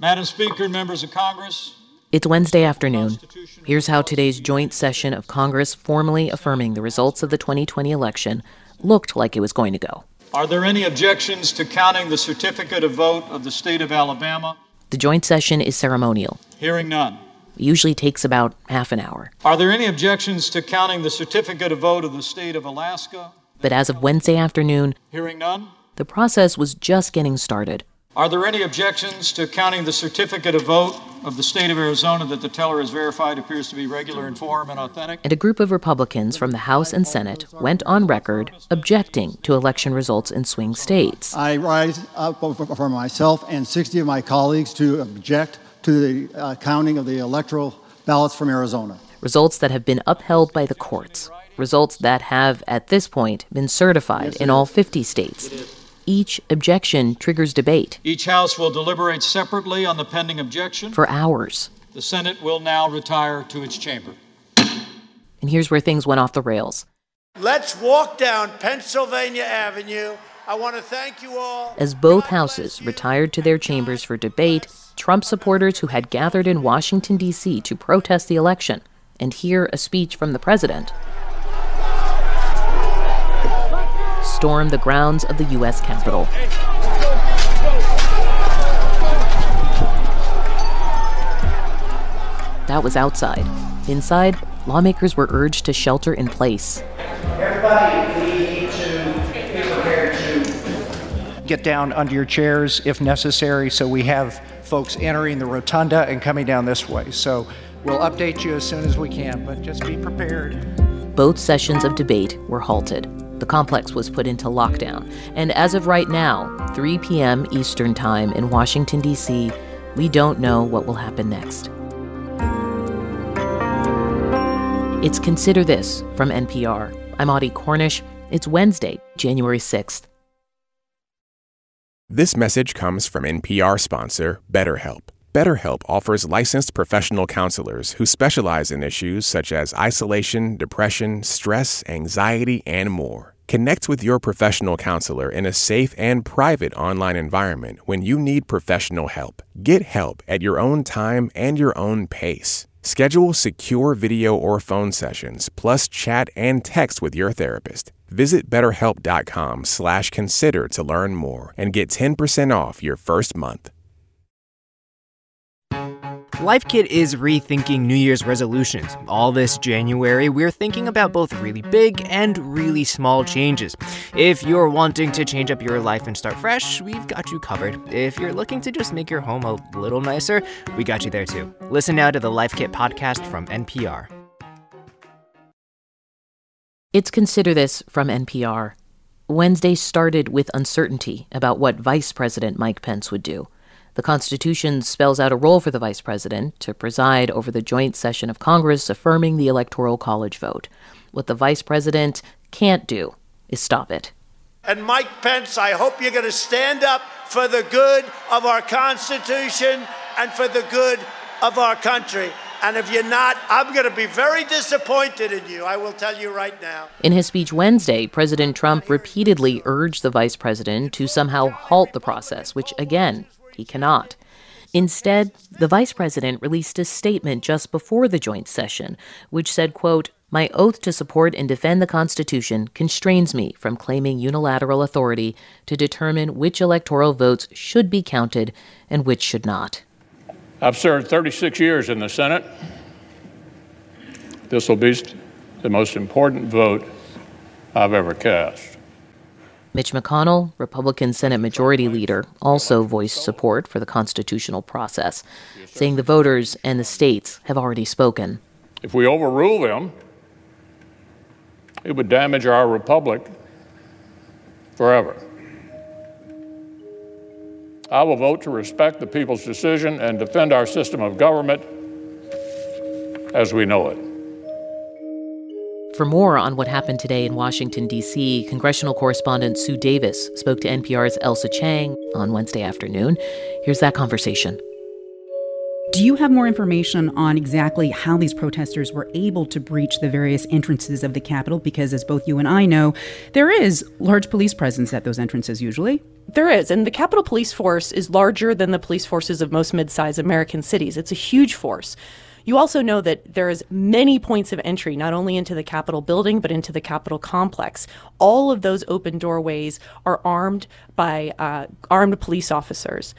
Madam Speaker members of Congress, It's Wednesday afternoon. Here's how today's joint session of Congress formally affirming the results of the 2020 election looked like it was going to go. are there any objections to counting the certificate of vote of the state of Alabama? The joint session is ceremonial. Hearing none. It usually takes about half an hour. Are there any objections to counting the certificate of vote of the state of Alaska? But as of Wednesday afternoon, Hearing none. the process was just getting started. Are there any objections to counting the certificate of vote of the state of Arizona that the teller has verified appears to be regular in form and authentic? And a group of Republicans from the House and Senate went on record objecting to election results in swing states. I rise up for myself and 60 of my colleagues to object to the uh, counting of the electoral ballots from Arizona. Results that have been upheld by the courts. Results that have, at this point, been certified in all 50 states. Each objection triggers debate Each House will deliberate separately on the pending objection. for hours. The Senate will now retire to its chamber. And here's where things went off the rails. Let's walk down Pennsylvania Avenue. I want to thank you all. As both God houses retired to their chambers for debate, Trump supporters who had gathered in Washington, D.C. to protest the election and hear a speech from the president stormed the grounds of the U.S. Capitol. That was outside. Inside, lawmakers were urged to shelter in place. Everybody, we need to be prepared to get down under your chairs if necessary. So we have folks entering the rotunda and coming down this way. So we'll update you as soon as we can, but just be prepared. Both sessions of debate were halted. The complex was put into lockdown. And as of right now, 3 p.m. Eastern Time in Washington, D.C., we don't know what will happen next. It's Consider This from NPR. I'm Audie Cornish. It's Wednesday, January 6th. This message comes from NPR sponsor BetterHelp. BetterHelp offers licensed professional counselors who specialize in issues such as isolation, depression, stress, anxiety, and more. Connect with your professional counselor in a safe and private online environment when you need professional help. Get help at your own time and your own pace. Schedule secure video or phone sessions, plus chat and text with your therapist. Visit betterhelp.com slash consider to learn more and get 10% off your first month. Life Kit is rethinking New Year's resolutions. All this January, we're thinking about both really big and really small changes. If you're wanting to change up your life and start fresh, we've got you covered. If you're looking to just make your home a little nicer, we got you there too. Listen now to the Life Kit podcast from NPR. It's Consider This from NPR. Wednesday started with uncertainty about what Vice President Mike Pence would do. The Constitution spells out a role for the Vice President to preside over the joint session of Congress affirming the Electoral College vote. What the Vice President can't do is stop it. And Mike Pence, I hope you're going to stand up for the good of our Constitution and for the good of our country. And if you're not, I'm going to be very disappointed in you. I will tell you right now. In his speech Wednesday, President Trump repeatedly urged the vice president to somehow halt the process, which, again, he cannot. Instead, the vice president released a statement just before the joint session, which said, quote, my oath to support and defend the Constitution constrains me from claiming unilateral authority to determine which electoral votes should be counted and which should not. I've served 36 years in the Senate. This will be the most important vote I've ever cast. Mitch McConnell, Republican Senate Majority Leader, also voiced support for the constitutional process, saying the voters and the states have already spoken. If we overrule them, it would damage our republic forever. I will vote to respect the people's decision and defend our system of government as we know it. For more on what happened today in Washington, D.C., congressional correspondent Sue Davis spoke to NPR's Ailsa Chang on Wednesday afternoon. Here's that conversation. Do you have more information on exactly how these protesters were able to breach the various entrances of the Capitol? Because, as both you and I know, there is large police presence at those entrances usually. There is, and the Capitol Police Force is larger than the police forces of most mid-sized American cities. It's a huge force. You also know that there is many points of entry, not only into the Capitol building, but into the Capitol complex. All of those open doorways are armed by uh, armed police officers.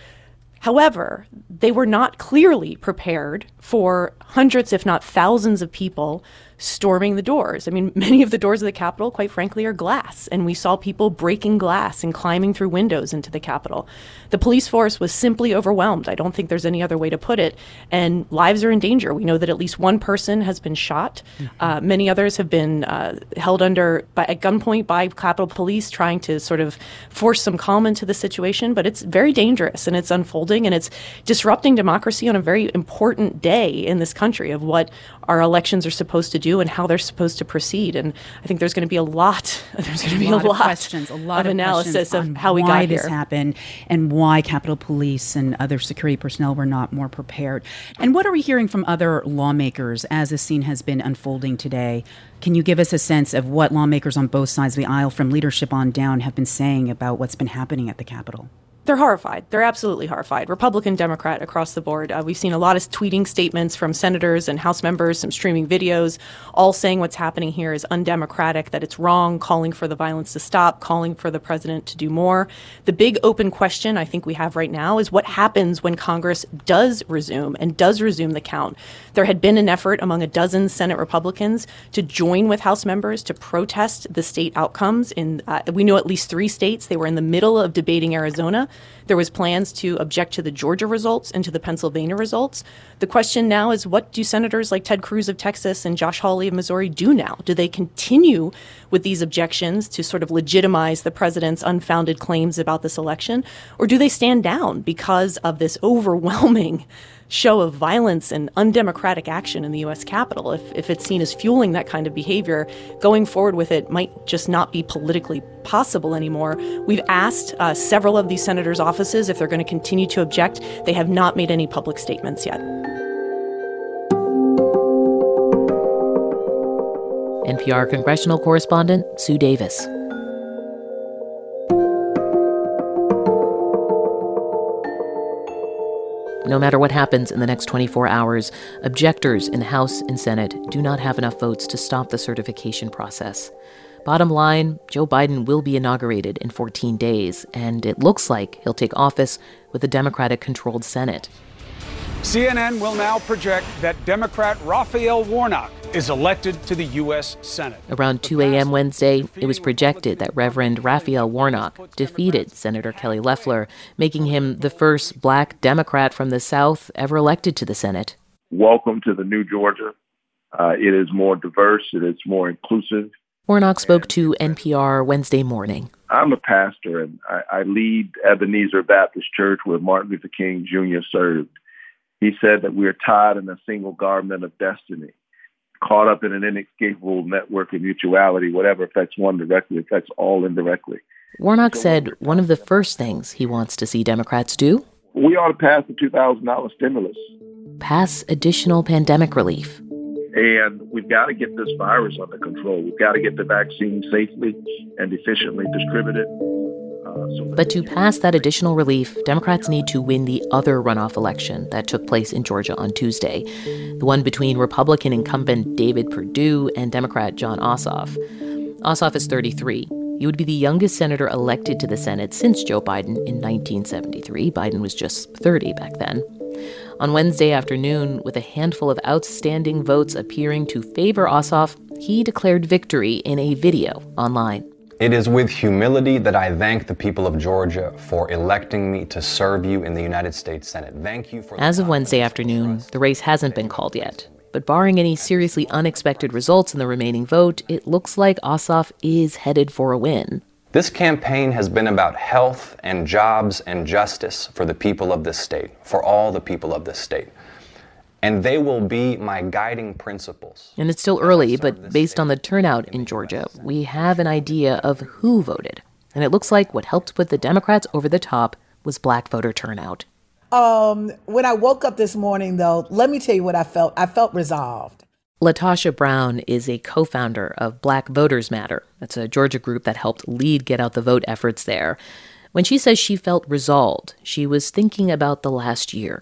However, they were not clearly prepared for hundreds, if not thousands, of people storming the doors. I mean, many of the doors of the Capitol, quite frankly, are glass, and we saw people breaking glass and climbing through windows into the Capitol. The police force was simply overwhelmed. I don't think there's any other way to put it, and lives are in danger. We know that at least one person has been shot. Mm-hmm. Uh, many others have been uh, held under by, at gunpoint by Capitol Police, trying to sort of force some calm into the situation. But it's very dangerous, and it's unfolding, and it's disrupting democracy on a very important day in this country of what our elections are supposed to do and how they're supposed to proceed. And I think there's going to be a lot. There's going to be a lot, a lot of questions, a lot of, of analysis of how we got here. this happened, and why Capitol Police and other security personnel were not more prepared. And what are we hearing from other lawmakers as this scene has been unfolding today? Can you give us a sense of what lawmakers on both sides of the aisle, from leadership on down, have been saying about what's been happening at the Capitol? They're horrified. They're absolutely horrified. Republican, Democrat, across the board. Uh, we've seen a lot of tweeting statements from senators and House members, some streaming videos, all saying what's happening here is undemocratic, that it's wrong, calling for the violence to stop, calling for the president to do more. The big open question I think we have right now is what happens when Congress does resume and does resume the count. There had been an effort among a dozen Senate Republicans to join with House members to protest the state outcomes. In uh, we know at least three states. They were in the middle of debating Arizona. There was plans to object to the Georgia results and to the Pennsylvania results. The question now is what do senators like Ted Cruz of Texas and Josh Hawley of Missouri do now? Do they continue with these objections to sort of legitimize the president's unfounded claims about this election? Or do they stand down because of this overwhelming show of violence and undemocratic action in the U.S. Capitol. If, if it's seen as fueling that kind of behavior, going forward with it might just not be politically possible anymore. We've asked uh, several of these senators' offices if they're going to continue to object. They have not made any public statements yet. NPR congressional correspondent Sue Davis. No matter what happens in the next 24 hours, objectors in the House and Senate do not have enough votes to stop the certification process. Bottom line, Joe Biden will be inaugurated in 14 days, and it looks like he'll take office with a Democratic controlled Senate. CNN will now project that Democrat Raphael Warnock is elected to the U.S. Senate. Around 2 a.m. Wednesday, it was projected that Reverend Raphael Warnock defeated Senator Kelly Loeffler, making him the first black Democrat from the South ever elected to the Senate. Welcome to the new Georgia. Uh, it is more diverse, it is more inclusive. Warnock spoke to NPR Wednesday morning. I'm a pastor and I, I lead Ebenezer Baptist Church where Martin Luther King Jr. served. He said that we are tied in a single garment of destiny, caught up in an inescapable network of mutuality. Whatever affects one directly affects all indirectly. Warnock said one of the first things he wants to see Democrats do we ought to pass the $2,000 stimulus, pass additional pandemic relief. And we've got to get this virus under control. We've got to get the vaccine safely and efficiently distributed. But to pass that additional relief, Democrats need to win the other runoff election that took place in Georgia on Tuesday, the one between Republican incumbent David Perdue and Democrat Jon Ossoff. Ossoff is 33. He would be the youngest senator elected to the Senate since Joe Biden in 1973. Biden was just 30 back then. On Wednesday afternoon, with a handful of outstanding votes appearing to favor Ossoff, he declared victory in a video online. It is with humility that I thank the people of Georgia for electing me to serve you in the United States Senate. Thank you for. As of Wednesday afternoon, the race hasn't been called yet. But barring any seriously unexpected results in the remaining vote, it looks like Ossoff is headed for a win. This campaign has been about health and jobs and justice for the people of this state, for all the people of this state and they will be my guiding principles. And it's still early, but based on the turnout in Georgia, we have an idea of who voted. And it looks like what helped put the Democrats over the top was black voter turnout. Um, when I woke up this morning, though, let me tell you what I felt. I felt resolved. LaTosha Brown is a co founder of Black Voters Matter. That's a Georgia group that helped lead Get Out the Vote efforts there. When she says she felt resolved, she was thinking about the last year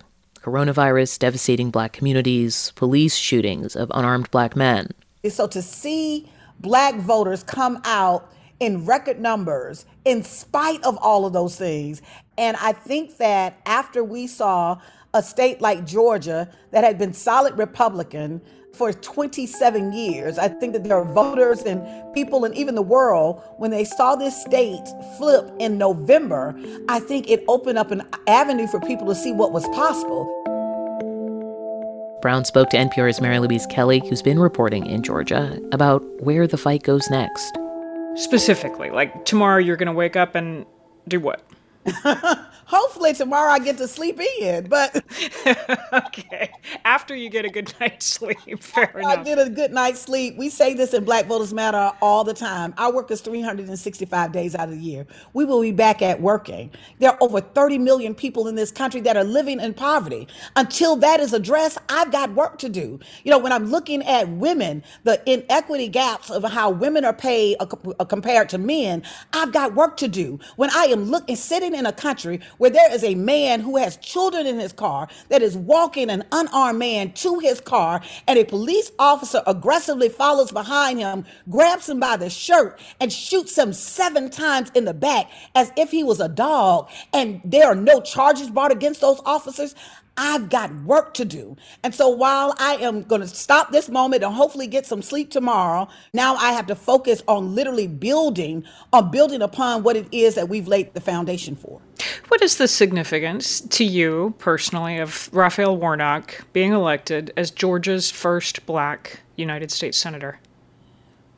coronavirus devastating black communities, police shootings of unarmed black men. So to see black voters come out in record numbers in spite of all of those things. And I think that after we saw a state like Georgia that had been solid Republican for 27 years. I think that there are voters and people and even the world, when they saw this state flip in November, I think it opened up an avenue for people to see what was possible. Brown spoke to NPR's Mary Louise Kelly, who's been reporting in Georgia, about where the fight goes next. Specifically, like tomorrow you're going to wake up and do what? Hopefully tomorrow I get to sleep in, but okay. After you get a good night's sleep, fair I enough. get a good night's sleep. We say this in Black Voters Matter all the time. Our work is 365 days out of the year. We will be back at working. There are over 30 million people in this country that are living in poverty. Until that is addressed, I've got work to do. You know, when I'm looking at women, the inequity gaps of how women are paid uh, compared to men, I've got work to do. When I am looking sitting in a country where there is a man who has children in his car that is walking an unarmed man to his car, and a police officer aggressively follows behind him, grabs him by the shirt, and shoots him seven times in the back as if he was a dog, and there are no charges brought against those officers. I've got work to do. And so while I am going to stop this moment and hopefully get some sleep tomorrow, now I have to focus on literally building, on building upon what it is that we've laid the foundation for. What is the significance to you personally of Raphael Warnock being elected as Georgia's first black United States Senator?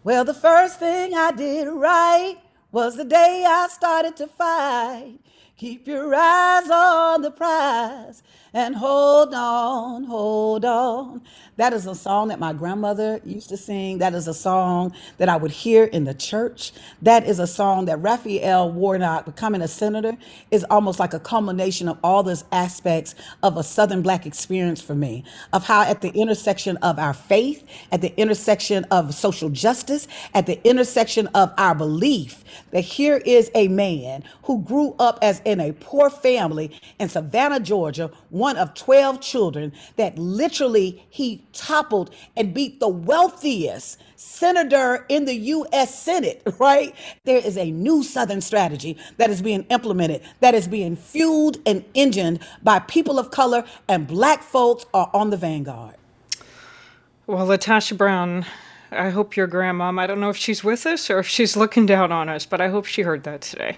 Well, the first thing I did right was the day I started to fight. Keep your eyes on the prize and hold on, hold on. That is a song that my grandmother used to sing. That is a song that I would hear in the church. That is a song that Raphael Warnock, becoming a senator, is almost like a culmination of all those aspects of a Southern Black experience for me, of how at the intersection of our faith, at the intersection of social justice, at the intersection of our belief that here is a man who grew up as in a poor family in Savannah, Georgia, one of 12 children, that literally he toppled and beat the wealthiest senator in the U.S. Senate, right? There is a new Southern strategy that is being implemented, that is being fueled and engined by people of color, and black folks are on the vanguard. Well, LaTosha Brown, I hope your grandmom, I don't know if she's with us or if she's looking down on us, but I hope she heard that today.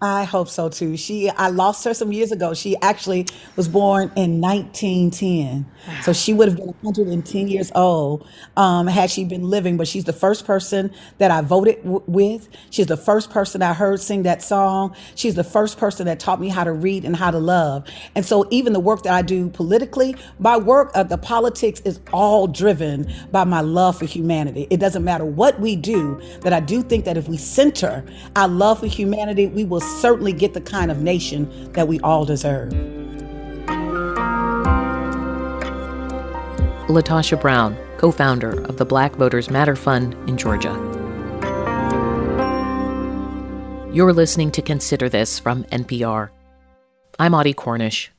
I hope so too. She, I lost her some years ago. She actually was born in 1910, so she would have been 110 years old um, had she been living. But she's the first person that I voted w- with. She's the first person I heard sing that song. She's the first person that taught me how to read and how to love. And so even the work that I do politically, my work, uh, the politics is all driven by my love for humanity. It doesn't matter what we do. That I do think that if we center our love for humanity, we will certainly get the kind of nation that we all deserve. LaTosha Brown, co founder of the Black Voters Matter Fund in Georgia. You're listening to Consider This from NPR. I'm Audie Cornish.